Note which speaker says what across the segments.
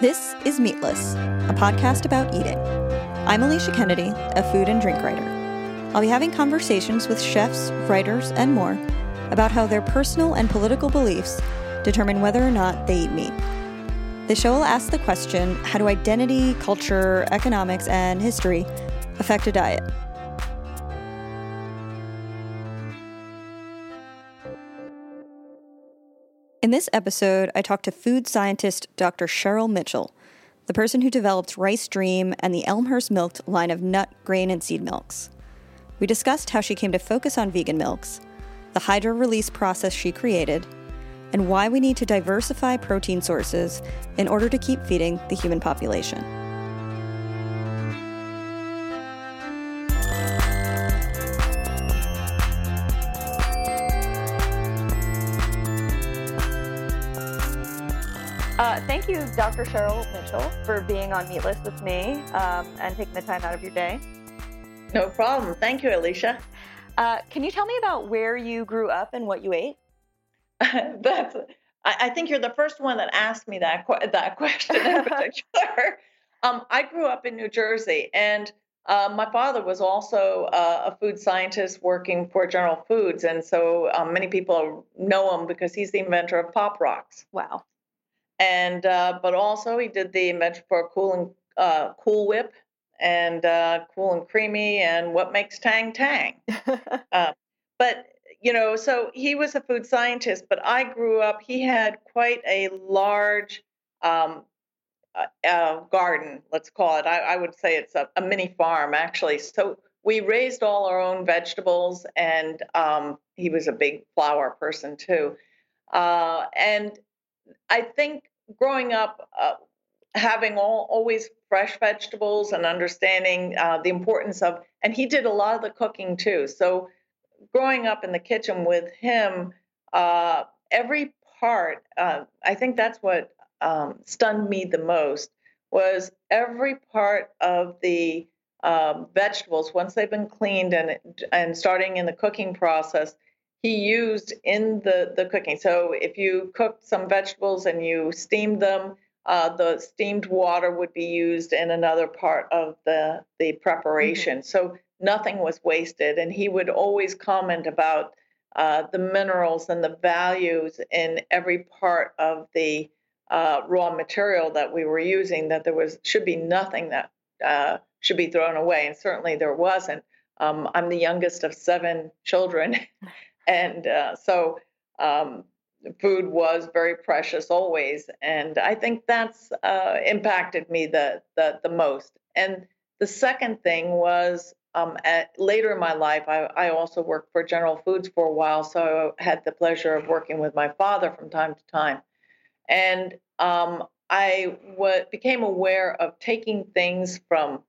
Speaker 1: This is Meatless, a podcast about eating. I'm Alicia Kennedy, a food and drink writer. I'll be having conversations with chefs, writers, and more about how their personal and political beliefs determine whether or not they eat meat. The show will ask the question how do identity, culture, economics, and history affect a diet? In this episode, I talked to food scientist Dr. Cheryl Mitchell, the person who developed Rice Dream and the Elmhurst Milked line of nut, grain, and seed milks. We discussed how she came to focus on vegan milks, the HydroRelease process she created, and why we need to diversify protein sources in order to keep feeding the human population. Uh, thank you, Dr. Cheryl Mitchell, for being on Meatless with me um, and taking the time out of your day.
Speaker 2: No problem. Thank you, Alicia.
Speaker 1: Uh, can you tell me about where you grew up and what you ate?
Speaker 2: That's. I, I, think you're the first one that asked me that that question in particular. um, I grew up in New Jersey, and uh, my father was also uh, a food scientist working for General Foods, and so um, many people know him because he's the inventor of Pop Rocks.
Speaker 1: Wow
Speaker 2: and uh, but also he did the for Cool and uh, Cool Whip and uh, Cool and Creamy and What Makes Tang Tang. Uh, but you know, so he was a food scientist, but I grew up. He had quite a large um, uh, uh, garden, let's call it. I, I would say it's a, a, mini farm actually. So we raised all our own vegetables, and um, he was a big flower person too. and I think growing up, uh, having all, always fresh vegetables and understanding uh, the importance of, and he did a lot of the cooking too. So growing up in the kitchen with him, uh, every part, uh, I think that's what um, stunned me the most was every part of the um, vegetables once they've been cleaned and and starting in the cooking process he used in the, the cooking. So if you cooked some vegetables and you steamed them, uh, the steamed water would be used in another part of the, the preparation. Mm-hmm. So nothing was wasted. And he would always comment about uh, the minerals and the values in every part of the uh, raw material that we were using, that there was should be nothing that uh, should be thrown away. And certainly there wasn't. Um, I'm the youngest of seven children. and uh, so um, food was very precious always and i think that's uh, impacted me the, the, the most. And the second thing was um, at, later in my life I, I also worked for general foods for a while so i had the pleasure of working with my father from time to time. And um, I w- became aware of taking things from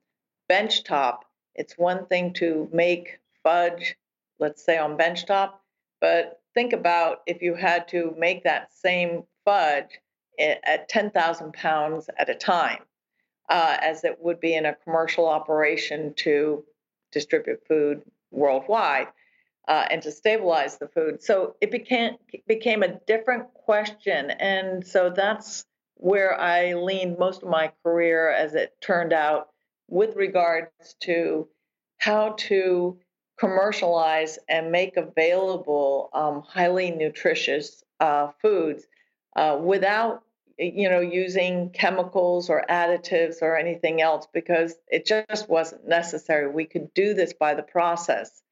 Speaker 2: benchtop. It's one thing to make fudge let's say on benchtop but think about if you had to make that same fudge at 10,000 pounds at a time, uh, as it would be in a commercial operation to distribute food worldwide uh, and to stabilize the food. So it became became a different question, and so that's where I leaned most of my career, as it turned out, with regards to how to commercialize and make available um, highly nutritious uh, foods uh, without you know using chemicals or additives or anything else because it just wasn't necessary. We could do this by the process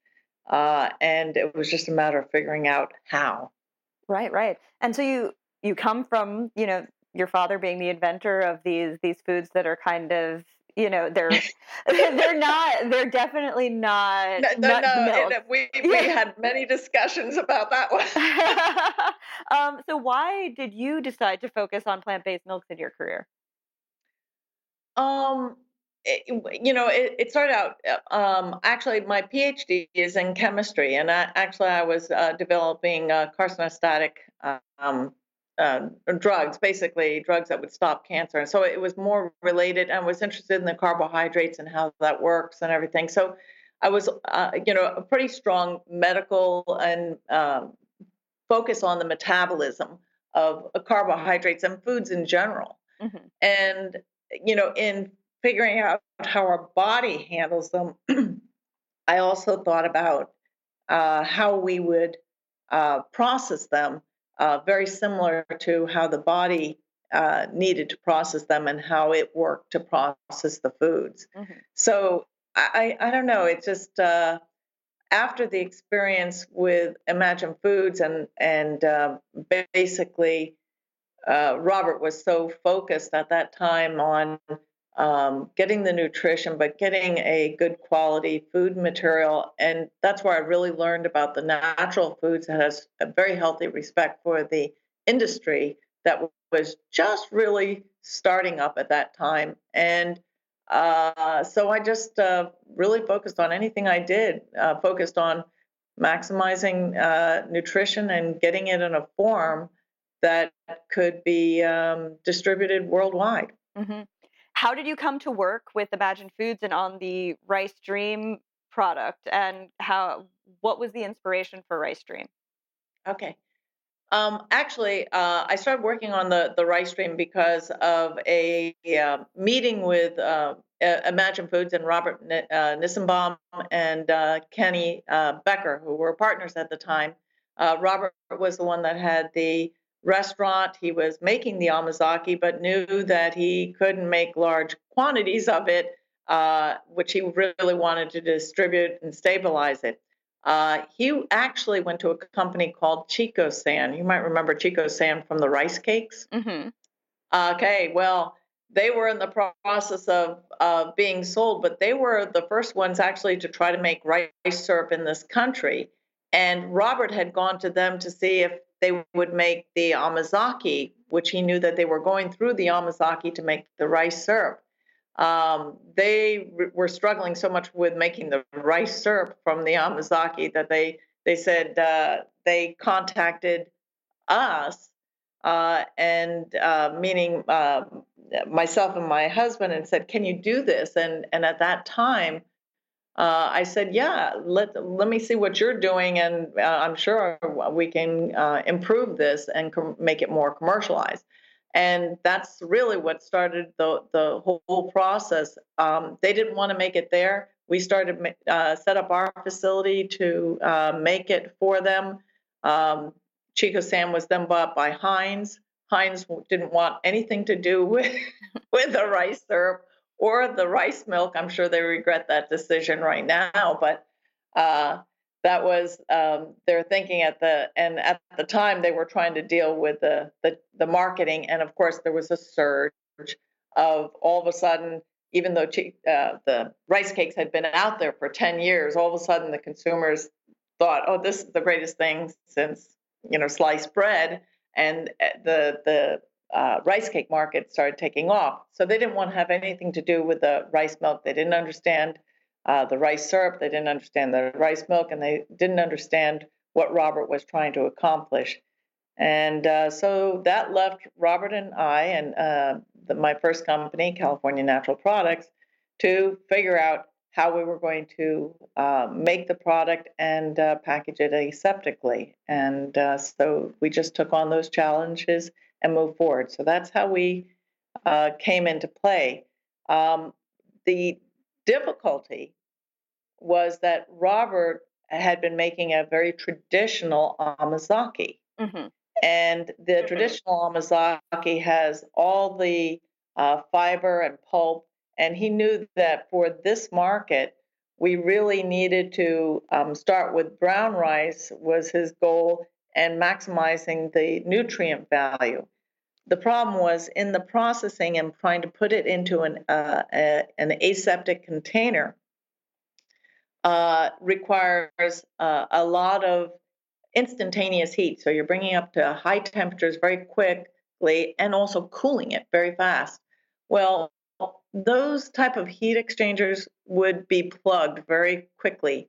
Speaker 2: uh, and it was just a matter of figuring out how.
Speaker 1: Right right. And so you you come from you know your father being the inventor of these these foods that are kind of you know they're they're not they're definitely not
Speaker 2: no, no, no we, we had many discussions about that
Speaker 1: one. Um, so why did you decide to focus on plant-based milks in your career?
Speaker 2: Um it, you know it, it, started out uh, um, actually my phd is in chemistry and I, actually i was uh, developing uh, carcinostatic um, uh, drugs, basically drugs that would stop cancer. And so it was more related. I was interested in the carbohydrates and how that works and everything. So I was, uh, you know, a pretty strong medical and um, focus on the metabolism of carbohydrates and foods in general. Mm-hmm. And, you know, in figuring out how our body handles them, I also thought about uh, how we would uh, process them, uh, very similar to how the body uh, needed to process them and how it worked to process the foods. Mm-hmm. So I, I don't know. It's just uh, after the experience with Imagine Foods and and uh, basically uh, Robert was so focused at that time on um, getting the nutrition, but getting a good quality food material, and that's where I really learned about the natural foods that has a very healthy respect for the industry that was just really starting up at that time and uh, so I just uh, really focused on anything I did, uh, focused on maximizing uh, nutrition and getting it in a form that could be um, distributed worldwide.
Speaker 1: Mm-hmm. How did you come to work with Imagine Foods and on the Rice Dream product, and how? What was the inspiration for Rice Dream?
Speaker 2: Okay. Um, actually, uh, I started working on the the Rice Dream because of a, uh, meeting with uh, Imagine Foods and Robert uh, Nissenbaum and uh, Kenny uh, Becker, who were partners at the time. Robert was the one that had the restaurant. He was making the amazake, but knew that he couldn't make large quantities of it, which he really wanted to distribute and stabilize it. Uh, he actually went to a company called Chico San. You might remember Chico San from the rice cakes. Mm-hmm. Okay, well, they were in the process of uh, being sold, but they were the first ones actually to try to make rice syrup in this country. And Robert had gone to them to see if they would make the amazake, which he knew that they were going through the amazake to make the rice syrup um, they were struggling so much with making the rice syrup from the amazake that they they said uh, they contacted us uh, and uh, meaning uh, myself and my husband and said, "Can you do this?" And and at that time, uh, I said, "Yeah, let let me see what you're doing, and uh, I'm sure we can improve this and com- make it more commercialized." and that's really what started the the whole process. Um, they didn't want to make it there. We started uh, set up our facility to uh, make it for them. Um, Chico San was then bought by Heinz. Heinz didn't want anything to do with with the rice syrup or the rice milk. I'm sure they regret that decision right now, but uh, that was um, their thinking at the and at the time they were trying to deal with the, the the marketing and of course there was a surge of all of a sudden even though uh, the rice cakes had been out there for 10 years all of a sudden the consumers thought oh this is the greatest thing since you know sliced bread and uh, the the uh, rice cake market started taking off so they didn't want to have anything to do with the rice milk they didn't understand uh, the rice syrup, they didn't understand the rice milk, and they didn't understand what Robert was trying to accomplish. And uh, so that left Robert and I and uh, the, my first company, California Natural Products, to figure out how we were going to uh, make the product and uh, package it aseptically. And so we just took on those challenges and move forward. So that's how we came into play. Um, the difficulty was that Robert had been making a very traditional amazake. Mm-hmm. And the mm-hmm. traditional amazake has all the uh, fiber and pulp. And he knew that for this market, we really needed to um, start with brown rice was his goal and maximizing the nutrient value. The problem was in the processing and trying to put it into an, uh, a, an aseptic container uh, requires uh, a lot of instantaneous heat. So you're bringing up to high temperatures very quickly and also cooling it very fast. Well, those type of heat exchangers would be plugged very quickly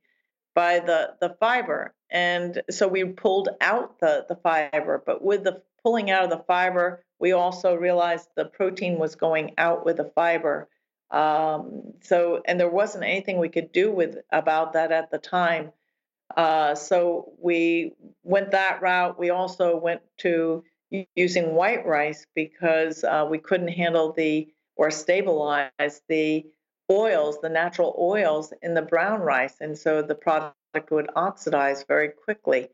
Speaker 2: by the, the fiber. And so we pulled out the, the fiber, but with the pulling out of the fiber, we also realized the protein was going out with the fiber. Um, so, and there wasn't anything we could do with about that at the time. Uh, so we went that route. We also went to using white rice because uh, we couldn't handle the or stabilize the oils, the natural oils in the brown rice. And so the product would oxidize very quickly.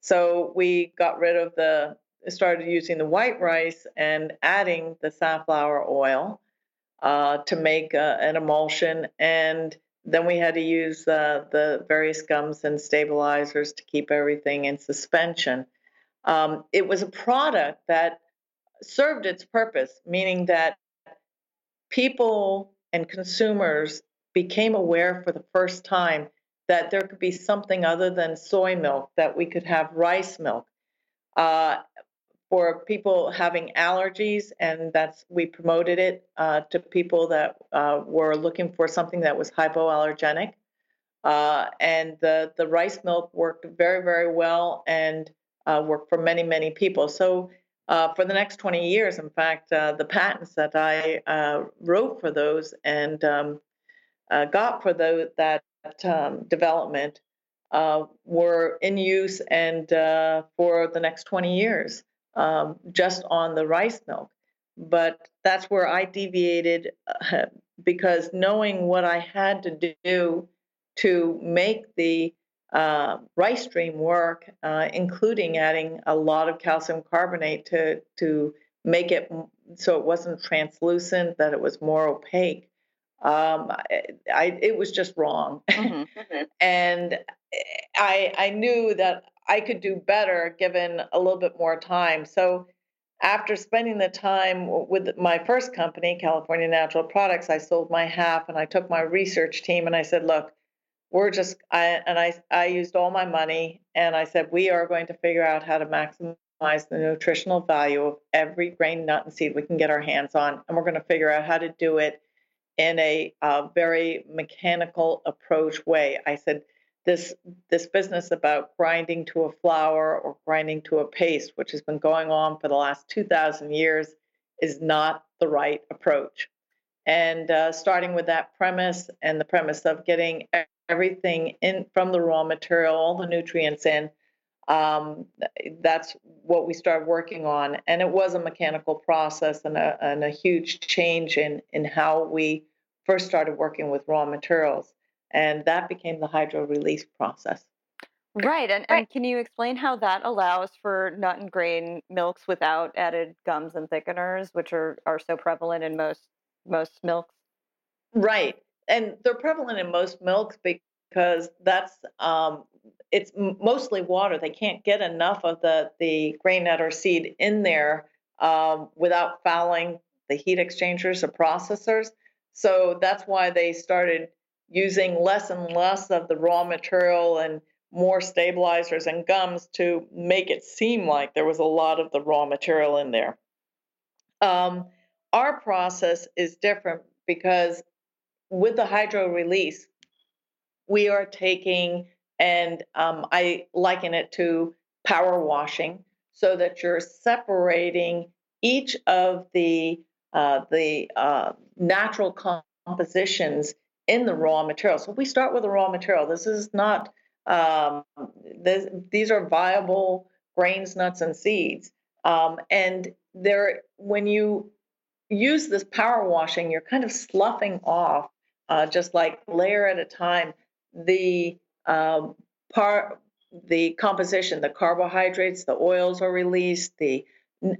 Speaker 2: So we got rid of the, started using the white rice and adding the safflower oil uh, to make uh, an emulsion. And then we had to use uh, the various gums and stabilizers to keep everything in suspension. Um, it was a product that served its purpose, meaning that people and consumers became aware for the first time that there could be something other than soy milk, that we could have rice milk. Uh, for people having allergies, and that's we promoted it uh, to people that uh, were looking for something that was hypoallergenic. Uh, and the the rice milk worked very very well and uh, worked for many many people. So uh, for the next 20 years. In fact, the patents that I wrote for those and um, uh, got for the, that um, development uh, were in use and uh, for the next 20 years, um, just on the rice milk. But that's where I deviated because knowing what I had to do to make the uh, Rice Dream work, uh, including adding a lot of calcium carbonate to to make it so it wasn't translucent, that it was more opaque. Um, I, it was just wrong, mm-hmm. mm-hmm. and I I knew that I could do better given a little bit more time. So after spending the time with my first company, California Natural Products, I sold my half and I took my research team and I said, look, we're just I and I I used all my money and I said we are going to figure out how to maximize the nutritional value of every grain, nut, and seed we can get our hands on, and we're going to figure out how to do it in a uh, very mechanical approach way. I said this this business about grinding to a flour or grinding to a paste, which has been going on for the last two thousand years, is not the right approach. And uh, starting with that premise and the premise of getting everything in from the raw material, all the nutrients in. Um, that's what we started working on, and it was a mechanical process and a, and a huge change in in how we first started working with raw materials, and that became the HydroRelease process.
Speaker 1: Right, and, and can you explain how that allows for nut and grain milks without added gums and thickeners, which are, are so prevalent in most most milks?
Speaker 2: Right and they're prevalent in most milks because that's um, it's mostly water. They can't get enough of the the grain nut or seed in there um, without fouling the heat exchangers or processors. So that's why they started using less and less of the raw material and more stabilizers and gums to make it seem like there was a lot of the raw material in there. Um, our process is different because with the HydroRelease, we are taking, and um, I liken it to power washing, so that you're separating each of the uh, the uh, natural compositions in the raw material. So we start with the raw material. This is not um, this, these are viable grains, nuts, and seeds. Um, and there, when you use this power washing, you're kind of sloughing off uh, just like layer at a time, the um, part, the composition, the carbohydrates, the oils are released, the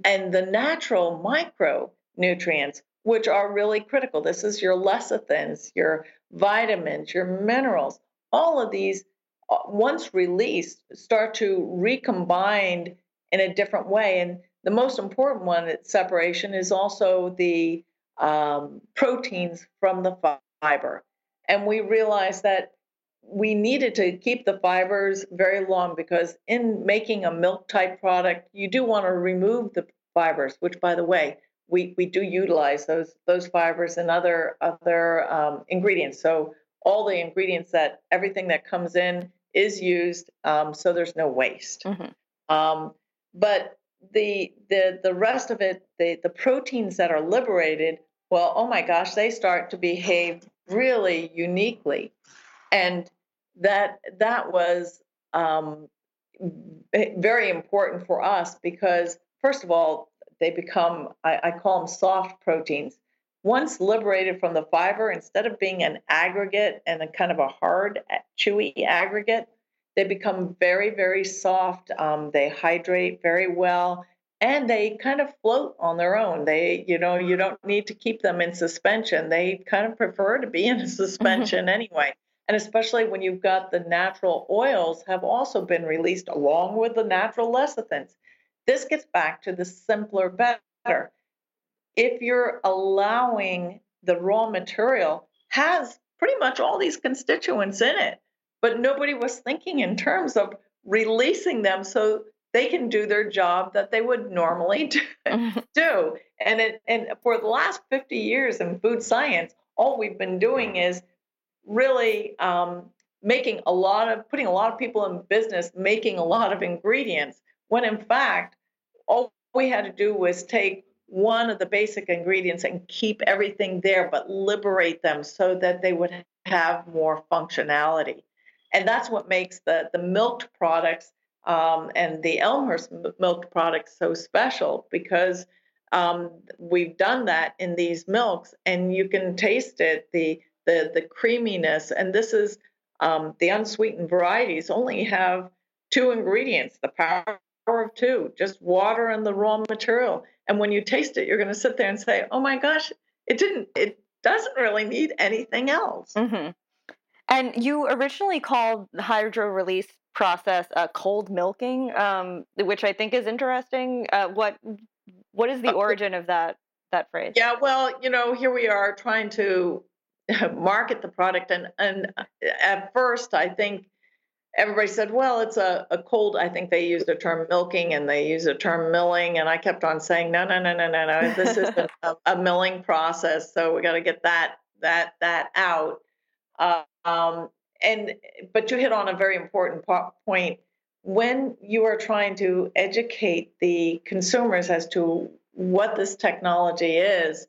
Speaker 2: and the natural micronutrients, which are really critical. This is your lecithins, your vitamins, your minerals. All of these, uh, once released, start to recombine in a different way. And the most important one, separation, is also the um, proteins from the fiber. And we realize that we needed to keep the fibers very long because in making a milk type product, you do want to remove the fibers, which by the way, we, we do utilize those those fibers and other other um, ingredients. So all the ingredients that everything that comes in is used, um, so there's no waste. Mm-hmm. Um, but the the the rest of it, the the proteins that are liberated, well, oh my gosh, they start to behave really uniquely, and that that was um, very important for us because first of all, they become, I, I call them soft proteins. Once liberated from the fiber, instead of being an aggregate and a kind of a hard, chewy aggregate, they become very, very soft. Um, they hydrate very well and they kind of float on their own. They, you know, you don't need to keep them in suspension. They kind of prefer to be in a mm-hmm. suspension anyway. And especially when you've got the natural oils have also been released along with the natural lecithins. This gets back to the simpler better. If you're allowing the raw material has pretty much all these constituents in it, but nobody was thinking in terms of releasing them so they can do their job that they would normally do. And it, and for the last 50 years in food science, all we've been doing is really um, making a lot of putting a lot of people in business making a lot of ingredients when in fact all we had to do was take one of the basic ingredients and keep everything there but liberate them so that they would have more functionality. And that's what makes the the milked products um, and the Elmhurst milk products so special because um, we've done that in these milks, and you can taste it the the the creaminess. And this is um, the unsweetened varieties only have two ingredients: the power of two, just water and the raw material. And when you taste it, you're going to sit there and say, "Oh my gosh, it didn't. It doesn't really need anything else."
Speaker 1: Mm-hmm. And you originally called the HydroRelease process uh, cold milking, um, which I think is interesting. Uh, what what is the origin of that that phrase?
Speaker 2: Yeah, well, you know, here we are trying to market the product, and and at first, I think everybody said, well, it's a, a cold. I think they used the term milking and they used the term milling, and I kept on saying, no, no, no, no, no, no. This is a, a milling process, so we got to get that that that out. Uh, um, and but you hit on a very important point when you are trying to educate the consumers as to what this technology is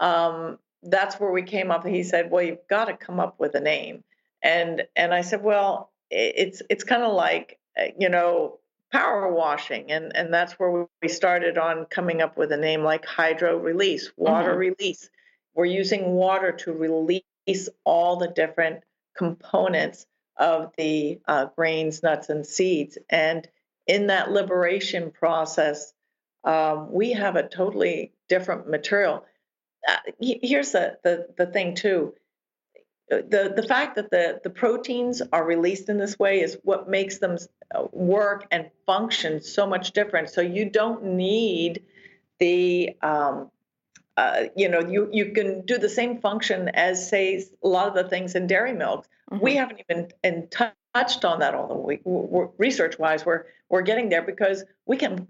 Speaker 2: um, that's where we came up he said well you've got to come up with a name and and i said well it's it's kind of like uh, you know power washing and and that's where we started on coming up with a name like HydroRelease water mm-hmm. release we're using water to release all the different components of the uh, grains, nuts, and seeds. And in that liberation process, um, we have a totally different material. Uh, here's the, the, the thing, too. Uh, the, the fact that the, the proteins are released in this way is what makes them uh, work and function so much different. So you don't need the um, uh, you know, you you can do the same function as say a lot of the things in dairy milk. Mm-hmm. We haven't even in touched on that, although we, research wise we're we're getting there because we can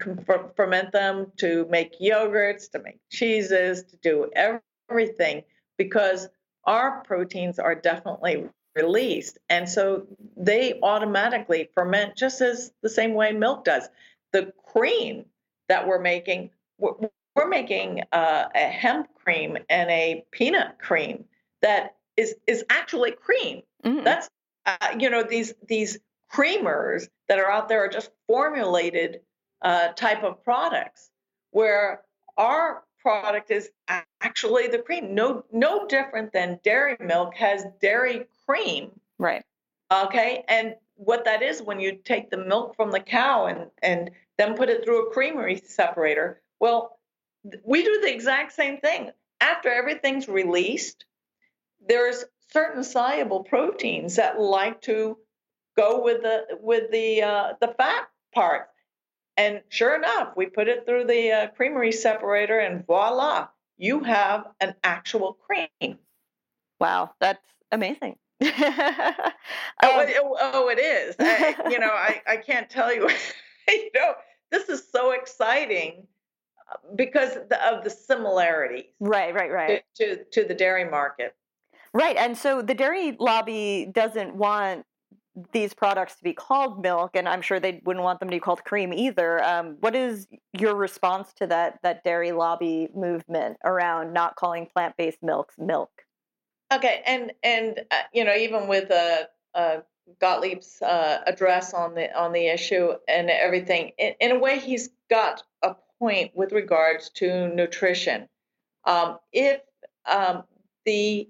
Speaker 2: ferment them to make yogurts, to make cheeses, to do everything because our proteins are definitely released, and so they automatically ferment just as the same way milk does. The cream that we're making we're making uh, a hemp cream and a peanut cream that is is actually cream. Mm-hmm. That's uh, you know these these creamers that are out there are just formulated uh, type of products where our product is actually the cream. No no different than dairy milk has dairy cream.
Speaker 1: Right.
Speaker 2: Okay, and what that is when you take the milk from the cow and and then put it through a creamery separator. Well, we do the exact same thing. After everything's released, there's certain soluble proteins that like to go with the with the uh, the fat part. And sure enough, we put it through the uh, creamery separator, and voila, you have an actual cream.
Speaker 1: Wow, that's amazing.
Speaker 2: oh, um, it, oh, it is. I, you know, I, I can't tell you. you know, this is so exciting because of the similarities.
Speaker 1: Right, right, right.
Speaker 2: To, to, to the dairy market.
Speaker 1: Right, and so the dairy lobby doesn't want these products to be called milk, and I'm sure they wouldn't want them to be called cream either. Um, what is your response to that that dairy lobby movement around not calling plant based milks milk?
Speaker 2: Okay, and and uh, you know even with uh, uh, Gottlieb's uh, address on the on the issue and everything, in, in a way he's got a point with regards to nutrition. Um, if um, the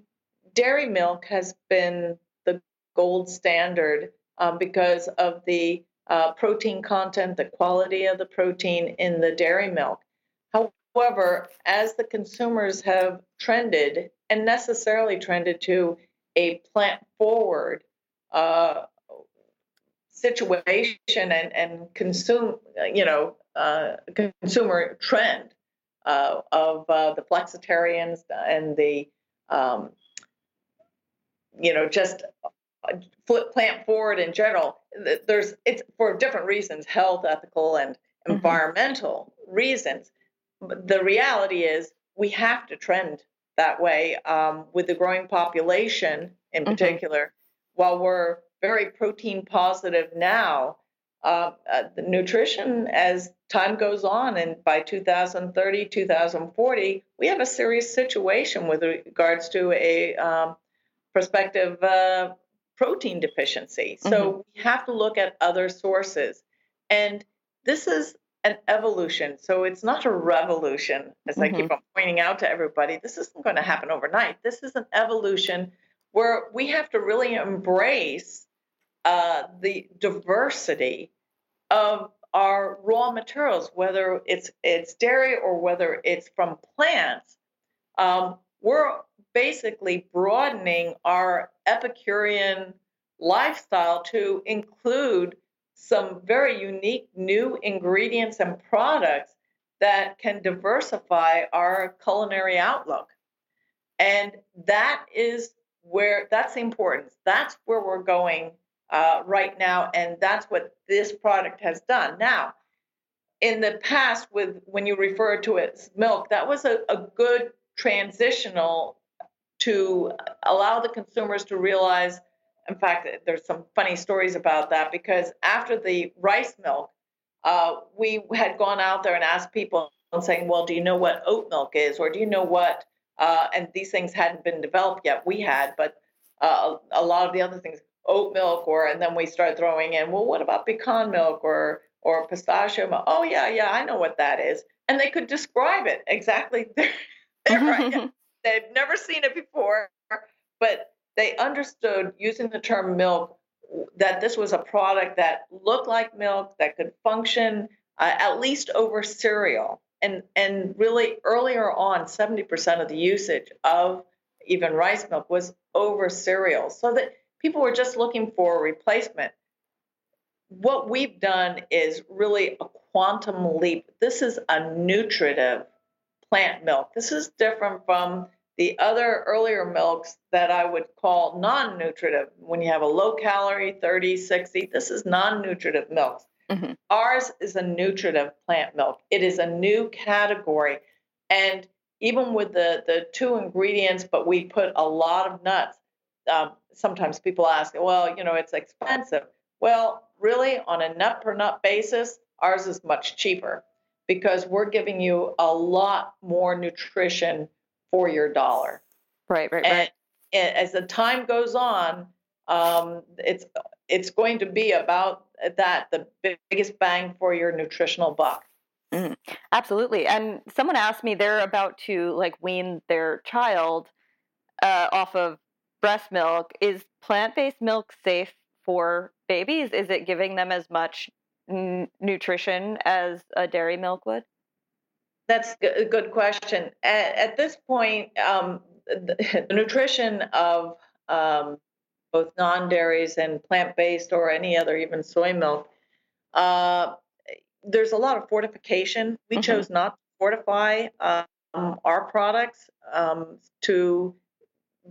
Speaker 2: dairy milk has been the gold standard um, because of the uh, protein content, the quality of the protein in the dairy milk. However, as the consumers have trended and necessarily trended to a plant forward uh, situation and, and consume, you know, uh, consumer trend uh, of uh, the flexitarians and the, um, you know, just plant forward in general. There's it's for different reasons, health, ethical, and mm-hmm. environmental mm-hmm. reasons. But the reality is we have to trend that way um, with the growing population in mm-hmm. particular. While we're very protein positive now, uh, uh, the nutrition as time goes on and by 2030 2040 we have a serious situation with regards to a um, prospective uh, protein deficiency. So mm-hmm. we have to look at other sources. And this is an evolution. So it's not a revolution, as mm-hmm. I keep mm-hmm. on pointing out to everybody. This isn't going to happen overnight. This is an evolution where we have to really embrace uh, the diversity of our raw materials, whether it's it's dairy or whether it's from plants. Um, we're basically broadening our Epicurean lifestyle to include some very unique new ingredients and products that can diversify our culinary outlook. And that is where that's the importance. That's where we're going uh, right now, and that's what this product has done. Now, in the past, with when you refer to it as milk, that was a, a good transitional to allow the consumers to realize. In fact, there's some funny stories about that because after the rice milk, uh, we had gone out there and asked people and saying, "Well, do you know what oat milk is, or do you know what?" Uh, and these things hadn't been developed yet. We had, but uh, a, lot of the other things, oat milk, or and then we started throwing in, well, what about pecan milk or or pistachio milk? Oh yeah, yeah, I know what that is, and they could describe it exactly. right. They've never seen it before, but they understood using the term milk that this was a product that looked like milk that could function uh, at least over cereal. And and really earlier on, 70% of the usage of even rice milk was over cereal, so that people were just looking for a replacement. What we've done is really a quantum leap. This is a nutritive plant milk. This is different from the other earlier milks that I would call non nutritive, when you have a low calorie, 30, 60, this is non nutritive milks. Mm-hmm. Ours is a nutritive plant milk. It is a new category. And even with the, the two ingredients, but we put a lot of nuts. Um, sometimes people ask, well, you know, it's expensive. Well, really, on a nut per nut basis, ours is much cheaper because we're giving you a lot more nutrition for your dollar.
Speaker 1: Right, right,
Speaker 2: and,
Speaker 1: right.
Speaker 2: And as the time goes on, um, it's it's going to be about that the biggest bang for your nutritional buck.
Speaker 1: Mm, absolutely. And someone asked me they're about to like wean their child uh, off of breast milk. Is plant based milk safe for babies? Is it giving them as much n- nutrition as a dairy milk would?
Speaker 2: That's a good question. At, at this point, um, the, the, nutrition of um, both non-dairies and plant-based or any other, even soy milk, uh, there's a lot of fortification. We mm-hmm. chose not to fortify um, our products um, to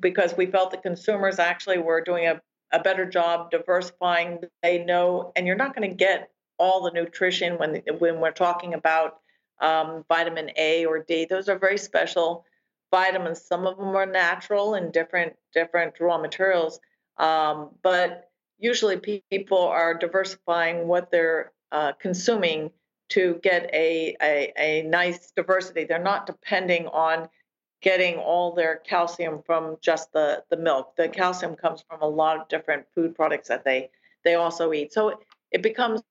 Speaker 2: because we felt the consumers actually were doing a, a better job diversifying. They know, and you're not going to get all the nutrition when when we're talking about um, vitamin A or D. Those are very special vitamins. Some of them are natural and different different raw materials, um, but usually people are diversifying what they're uh, consuming to get a, a, a nice diversity. They're not depending on getting all their calcium from just the, the milk. The calcium comes from a lot of different food products that they they also eat. So it becomes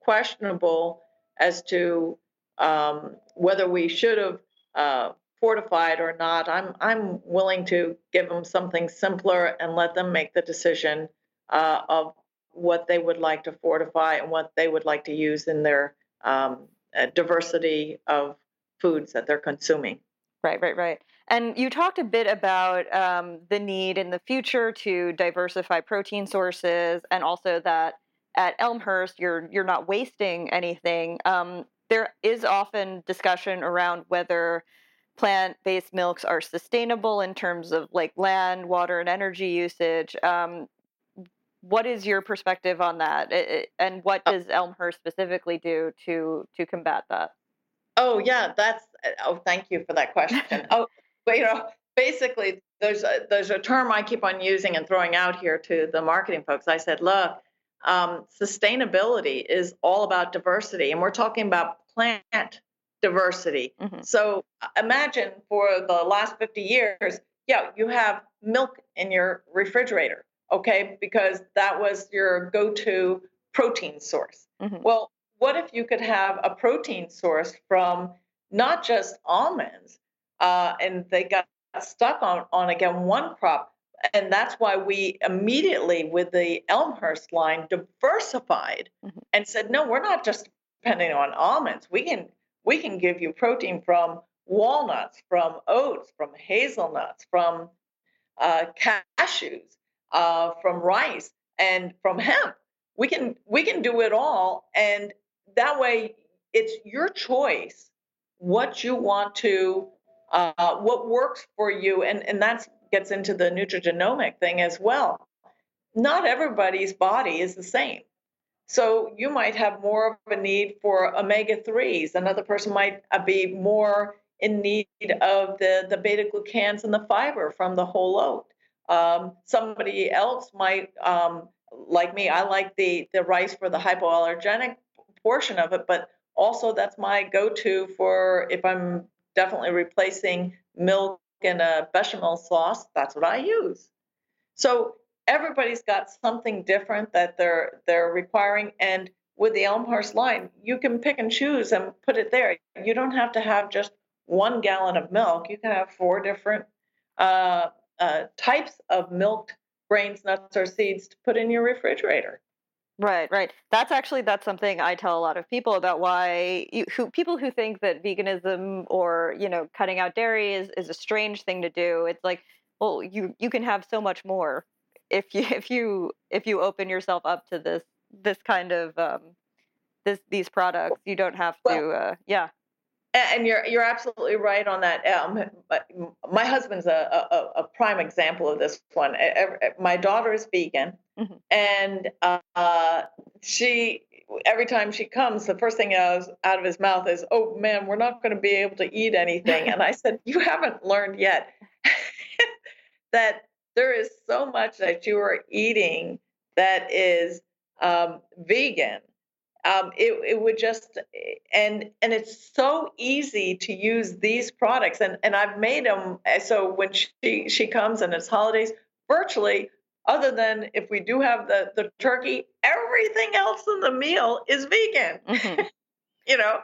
Speaker 2: questionable as to um, whether we should have uh, fortified or not, I'm I'm willing to give them something simpler and let them make the decision uh, of what they would like to fortify and what they would like to use in their um, uh, diversity of foods that they're consuming.
Speaker 1: Right, right, right. And you talked a bit about um, the need in the future to diversify protein sources, and also that at Elmhurst you're you're not wasting anything. Um, there is often discussion around whether plant-based milks are sustainable in terms of like land, water, and energy usage. Um, what is your perspective on that, and what uh does Elmhurst specifically do to to combat that?
Speaker 2: Oh yeah, that's oh thank you for that question. oh, but you know, basically there's a, there's a term I keep on using and throwing out here to the marketing folks. I said, look, um, sustainability is all about diversity, and we're talking about plant diversity. Mm-hmm. So uh, imagine for the last 50 years, yeah, you have milk in your refrigerator, okay, because that was your go to protein source. Mm-hmm. Well, what if you could have a protein source from not just almonds, uh, and they got stuck on, on again one crop, and that's why we immediately with the elmhurst line diversified mm-hmm. and said no we're not just depending on almonds we can we can give you protein from walnuts from oats from hazelnuts from uh, cashews uh, from rice and from hemp we can we can do it all and that way it's your choice what you want to uh, what works for you and and that gets into the nutrigenomic thing as well. Not everybody's body is the same. So you might have more of a need for omega 3s. Another person might uh, be more in need of the, the beta glucans and the fiber from the whole oat. Um, somebody else might, um, like me, I like the, the rice for the hypoallergenic portion of it, but also that's my go to for if I'm definitely replacing milk in a bechamel sauce, that's what I use. So everybody's got something different that they're they're requiring and with the Elmhurst line, you can pick and choose and put it there. You don't have to have just one gallon of milk. You can have four different uh, uh, types of milk, grains, nuts, or seeds to put in your refrigerator.
Speaker 1: Right, right. That's actually that's something I tell a lot of people about why you, who people who think that veganism or you know cutting out dairy is, is a strange thing to do. It's like, well, you you can have so much more if you if you if you open yourself up to this this kind of um, this these products. You don't have to, well, uh, yeah.
Speaker 2: And you're you're absolutely right on that. Um, my husband's a, a, a prime example of this one. My daughter is vegan, mm-hmm. and uh, she every time she comes, the first thing out of his mouth is, "Oh man, we're not going to be able to eat anything." and I said, "You haven't learned yet that there is so much that you are eating that is um, vegan." um, it, it would just and and it's so easy to use these products and and I've made them eh, so when she she comes and it's holidays virtually other than if we do have the the turkey everything else in the meal is vegan mm-hmm. you know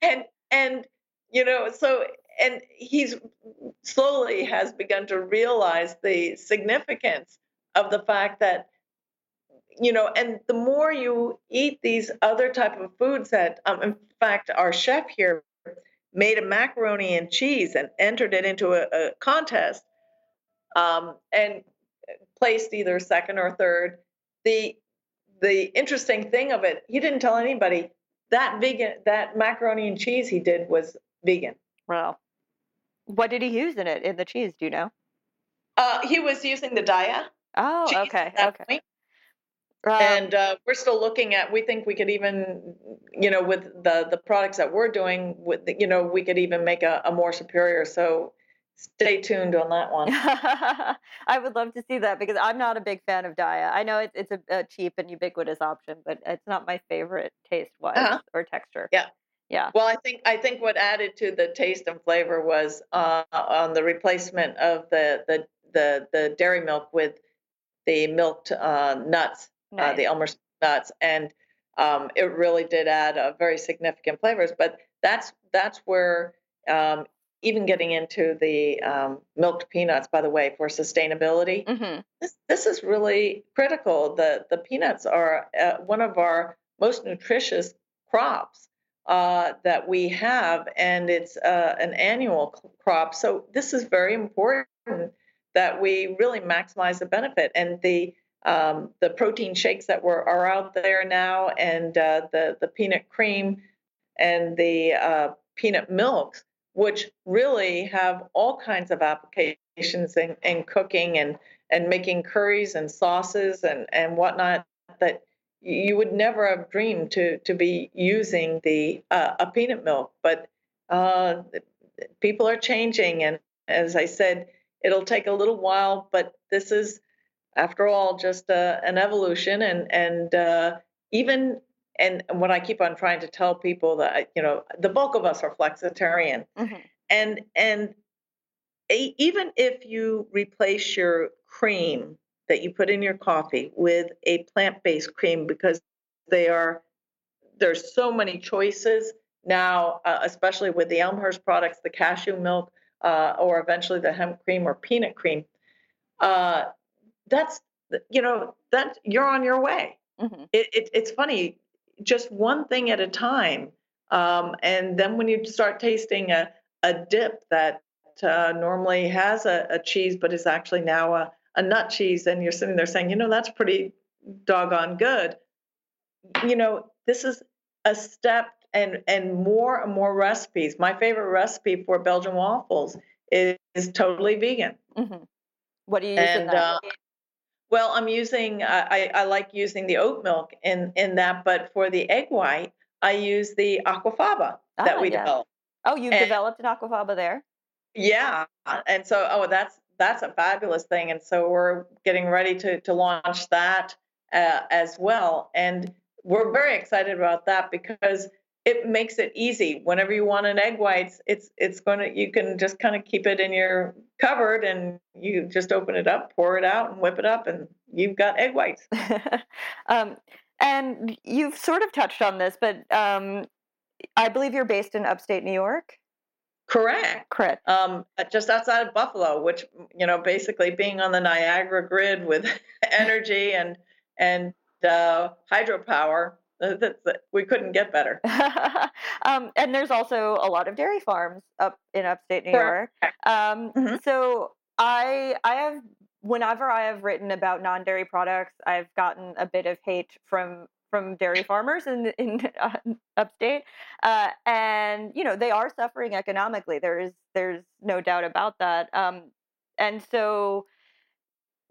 Speaker 2: and and you know so and he's slowly has begun to realize the significance of the fact that you know and the more you eat these other type of foods that um, in fact our chef here made a macaroni and cheese and entered it into a, a contest um, and placed either second or third the the interesting thing of it he didn't tell anybody that vegan that macaroni and cheese he did was vegan.
Speaker 1: Wow what did he use in it in the cheese do you know
Speaker 2: uh, he was using the Daiya
Speaker 1: oh okay okay.
Speaker 2: Um, and uh, we're still looking at. We think we could even, you know, with the the products that we're doing, with the, you know, we could even make a, a more superior. So stay tuned on that one.
Speaker 1: I would love to see that because I'm not a big fan of Daiya. I know it's it's a, a cheap and ubiquitous option, but it's not my favorite taste wise uh-huh. or texture.
Speaker 2: Yeah.
Speaker 1: Yeah.
Speaker 2: Well, I think I think what added to the taste and flavor was uh, on the replacement of the the the the dairy milk with the milked uh, nuts nice. uh, the Elmhurst nuts, and um, it really did add a very significant flavors. But that's that's where um, even getting into the um, milked peanuts, by the way, for sustainability, mm-hmm. this this is really critical. The the peanuts are uh, one of our most nutritious crops uh, that we have, and it's uh, an annual crop. So this is very important that we really maximize the benefit and the um, the protein shakes that were are out there now, and uh, the the peanut cream and the uh, peanut milks, which really have all kinds of applications in, in cooking and and making curries and sauces and and whatnot that you would never have dreamed to to be using the uh, a peanut milk, but uh, people are changing, and as I said, it'll take a little while, but this is, after all, just uh, an evolution, and and uh, even and what I keep on trying to tell people that you know the bulk of us are flexitarian, mm-hmm. and and even if you replace your cream that you put in your coffee with a plant-based cream because they are there's so many choices now, uh, especially with the Elmhurst products, the cashew milk, uh, or eventually the hemp cream or peanut cream. Uh, that's you know that you're on your way. Mm-hmm. It, it, it's funny, just one thing at a time, um, and then when you start tasting a a dip that uh, normally has a, a cheese but is actually now a a nut cheese and you're sitting there saying, you know, that's pretty doggone good. You know, this is a step and and more and more recipes. My favorite recipe for Belgian waffles is, is totally vegan.
Speaker 1: Mm-hmm. What do you use and, uh,
Speaker 2: well, I'm using I, I like using the oat milk in in that, but for the egg white, I use the aquafaba ah, that we developed.
Speaker 1: Oh, you've developed an aquafaba there?
Speaker 2: Yeah, and so oh, that's that's a fabulous thing. And so we're getting ready to, to launch that uh, as well. And we're very excited about that because it makes it easy. Whenever you want an egg whites, it's it's going to you can just kind of keep it in your cupboard and you just open it up, pour it out, and whip it up, and you've got egg whites.
Speaker 1: um, and you've sort of touched on this, but um, I believe you're based in upstate New York.
Speaker 2: Correct.
Speaker 1: Correct.
Speaker 2: Um, just outside of Buffalo, which you know, basically being on the Niagara grid with energy and and uh, hydropower, uh, that's, we couldn't get better.
Speaker 1: um, and there's also a lot of dairy farms up in upstate New Correct. York. Um, mm-hmm. So I I have whenever I have written about non-dairy products, I've gotten a bit of hate from from dairy farmers in in uh, upstate, uh, and you know they are suffering economically. There's there's no doubt about that. Um, and so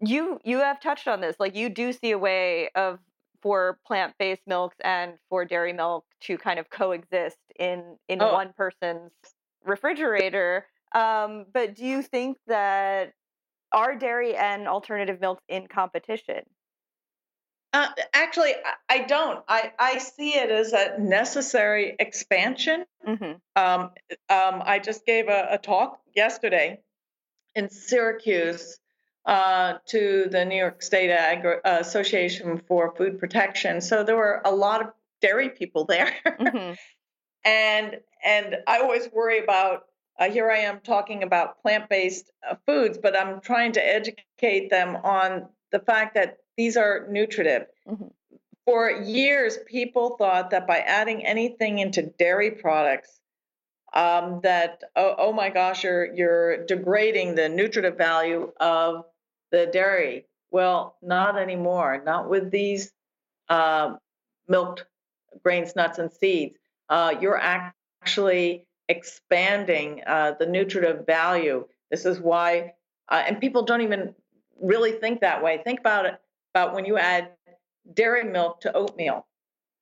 Speaker 1: you you have touched on this. Like you do see a way of for plant based milks and for dairy milk to kind of coexist in in oh. one person's refrigerator. Um, but do you think that are dairy and alternative milks in competition?
Speaker 2: Uh, actually, I don't. I, I see it as a necessary expansion. Mm-hmm. Um, um, I just gave a, a, talk yesterday in Syracuse uh, to the New York State Agri- Association for Food Protection. So there were a lot of dairy people there, mm-hmm. and and I always worry about. Uh, here I am talking about plant-based uh, foods, but I'm trying to educate them on the fact that these are nutritive. Mm-hmm. For years, people thought that by adding anything into dairy products, um, that oh, oh, my gosh, you're you're degrading the nutritive value of the dairy. Well, not anymore. Not with these uh, milked grains, nuts, and seeds. Uh, you're actually expanding uh, the nutritive value. This is why, uh, and people don't even really think that way. Think about it about when you add dairy milk to oatmeal.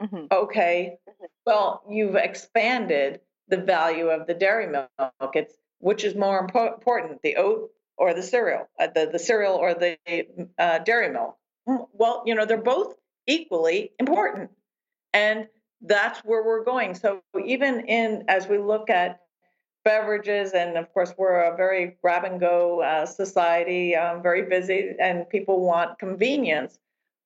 Speaker 2: Mm-hmm. Okay, well, you've expanded the value of the dairy milk. It's which is more important, the oat or the cereal, uh, the the cereal or the uh, dairy milk. Mm, well, you know they're both equally important, and that's where we're going. So even in as we look at beverages, and of course, we're a very grab and go uh, society, um, very busy, and people want convenience.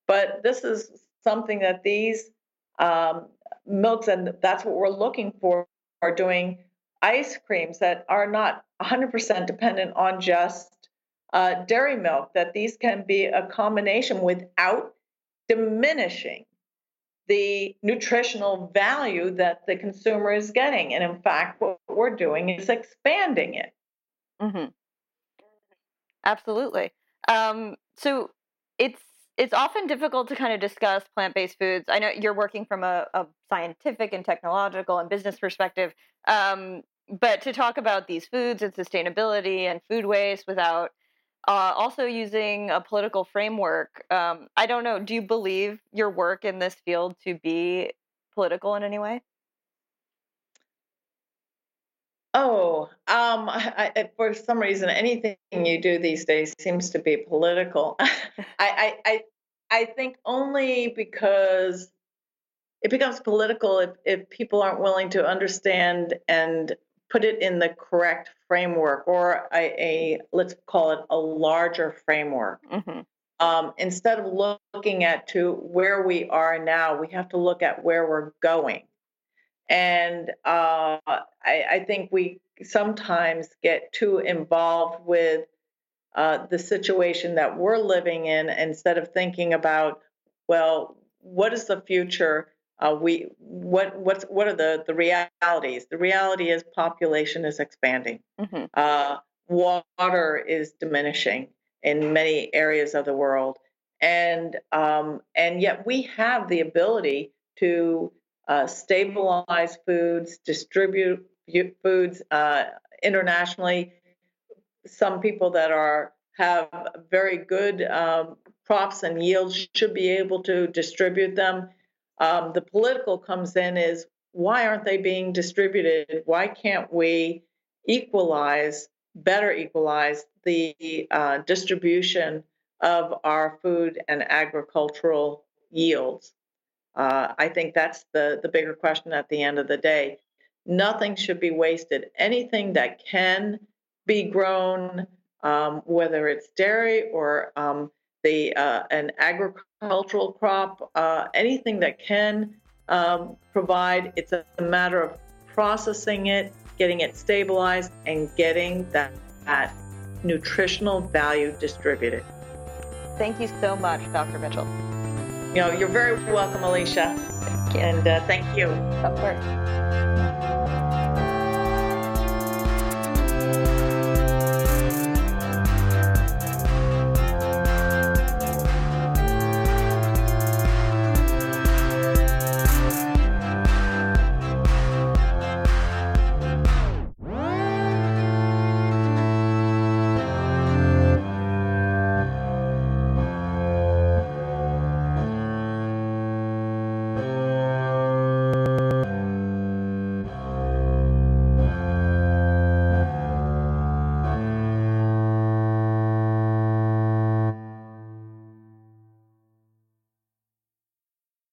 Speaker 2: But this is something that these um, milks, and that's what we're looking for. Are doing ice creams that are not 100% dependent on just uh, dairy milk. That these can be a combination without diminishing the nutritional value that the consumer is getting. And in fact, what we're doing is expanding it.
Speaker 1: Mm-hmm. Absolutely. Um, so it's it's often difficult to kind of discuss plant-based foods. I know you're working from a, a scientific and technological and business perspective, um, but to talk about these foods and sustainability and food waste without uh, also using a political framework. Um, I don't know. Do you believe your work in this field to be political in any way?
Speaker 2: Oh, um, I, I, for some reason, anything you do these days seems to be political. I, I, I think only because it becomes political if, if people aren't willing to understand and put it in the correct framework or a, a let's call it a larger framework. Mm-hmm. Um, instead of looking at to where we are now, we have to look at where we're going. And uh, I, I, think we sometimes get too involved with uh, the situation that we're living in instead of thinking about, well, what is the future? Uh, we what what's what are the the realities? The reality is population is expanding. Mm-hmm. Uh, water is diminishing in many areas of the world, and um, and yet we have the ability to uh, stabilize foods, distribute foods uh, internationally. Some people that are have very good um, crops and yields should be able to distribute them um, the political comes in is why aren't they being distributed? Why can't we equalize, better equalize the uh, distribution of our food and agricultural yields? Uh, I think that's the, the bigger question at the end of the day. Nothing should be wasted. Anything that can be grown, um, whether it's dairy or um, the uh, an agricultural crop, uh, anything that can um, provide. It's a matter of processing it, getting it stabilized, and getting that, that nutritional value distributed.
Speaker 1: Thank you so much, Dr. Mitchell.
Speaker 2: You know, you're very welcome, Alicia.
Speaker 1: Thank
Speaker 2: and uh, thank you.
Speaker 1: Of course.